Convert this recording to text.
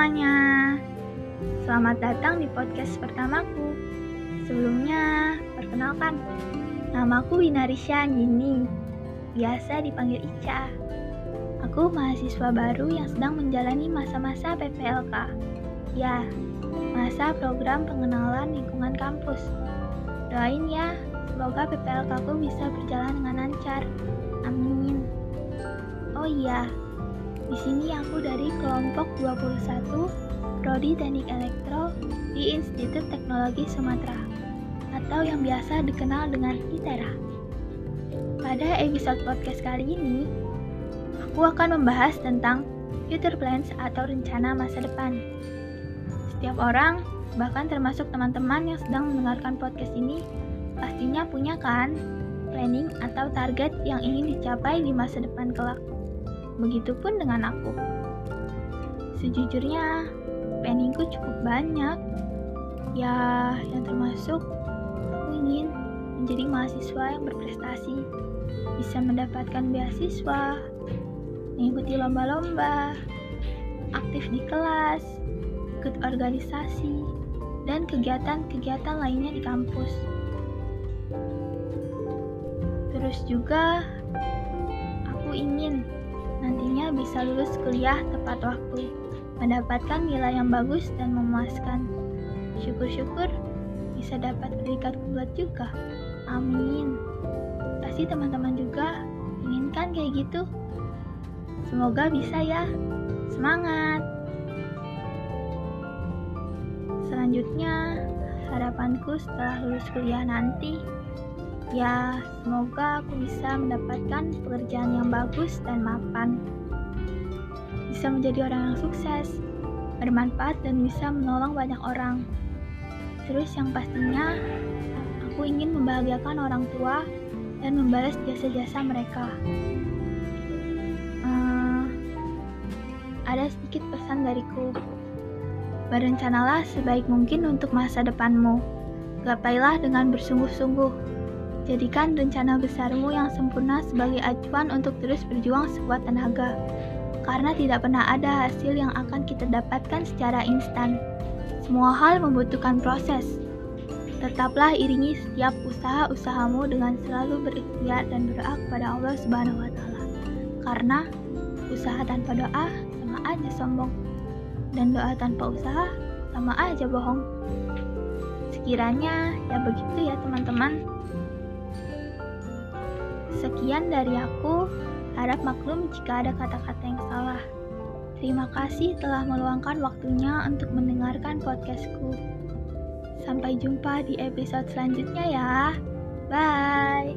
Semuanya, selamat datang di podcast pertamaku. Sebelumnya, perkenalkan, namaku Winarisha Gini, biasa dipanggil Ica. Aku mahasiswa baru yang sedang menjalani masa-masa PPLK. Ya, masa program pengenalan lingkungan kampus. Doain ya, semoga PPLK aku bisa berjalan dengan lancar. Amin. Oh iya, di sini aku dari kelompok 21 Prodi Teknik Elektro di Institut Teknologi Sumatera atau yang biasa dikenal dengan ITERA. Pada episode podcast kali ini, aku akan membahas tentang future plans atau rencana masa depan. Setiap orang, bahkan termasuk teman-teman yang sedang mendengarkan podcast ini, pastinya punya kan planning atau target yang ingin dicapai di masa depan kelak. Begitupun dengan aku. Sejujurnya, planningku cukup banyak. Ya, yang termasuk aku ingin menjadi mahasiswa yang berprestasi, bisa mendapatkan beasiswa, mengikuti lomba-lomba, aktif di kelas, ikut organisasi, dan kegiatan-kegiatan lainnya di kampus. Terus juga, aku ingin nantinya bisa lulus kuliah tepat waktu, mendapatkan nilai yang bagus dan memuaskan. Syukur-syukur bisa dapat predikat kuat juga. Amin. Pasti teman-teman juga inginkan kayak gitu. Semoga bisa ya. Semangat. Selanjutnya, harapanku setelah lulus kuliah nanti Ya, semoga aku bisa mendapatkan pekerjaan yang bagus dan mapan. Bisa menjadi orang yang sukses, bermanfaat dan bisa menolong banyak orang. Terus yang pastinya, aku ingin membahagiakan orang tua dan membalas jasa-jasa mereka. Uh, ada sedikit pesan dariku. Berencanalah sebaik mungkin untuk masa depanmu. Gapailah dengan bersungguh-sungguh Jadikan rencana besarmu yang sempurna sebagai acuan untuk terus berjuang sekuat tenaga, karena tidak pernah ada hasil yang akan kita dapatkan secara instan. Semua hal membutuhkan proses. Tetaplah iringi setiap usaha-usahamu dengan selalu berikhtiar dan berdoa kepada Allah Subhanahu wa taala. Karena usaha tanpa doa sama aja sombong dan doa tanpa usaha sama aja bohong. Sekiranya ya begitu ya teman-teman. Sekian dari aku, harap maklum jika ada kata-kata yang salah. Terima kasih telah meluangkan waktunya untuk mendengarkan podcastku. Sampai jumpa di episode selanjutnya ya. Bye.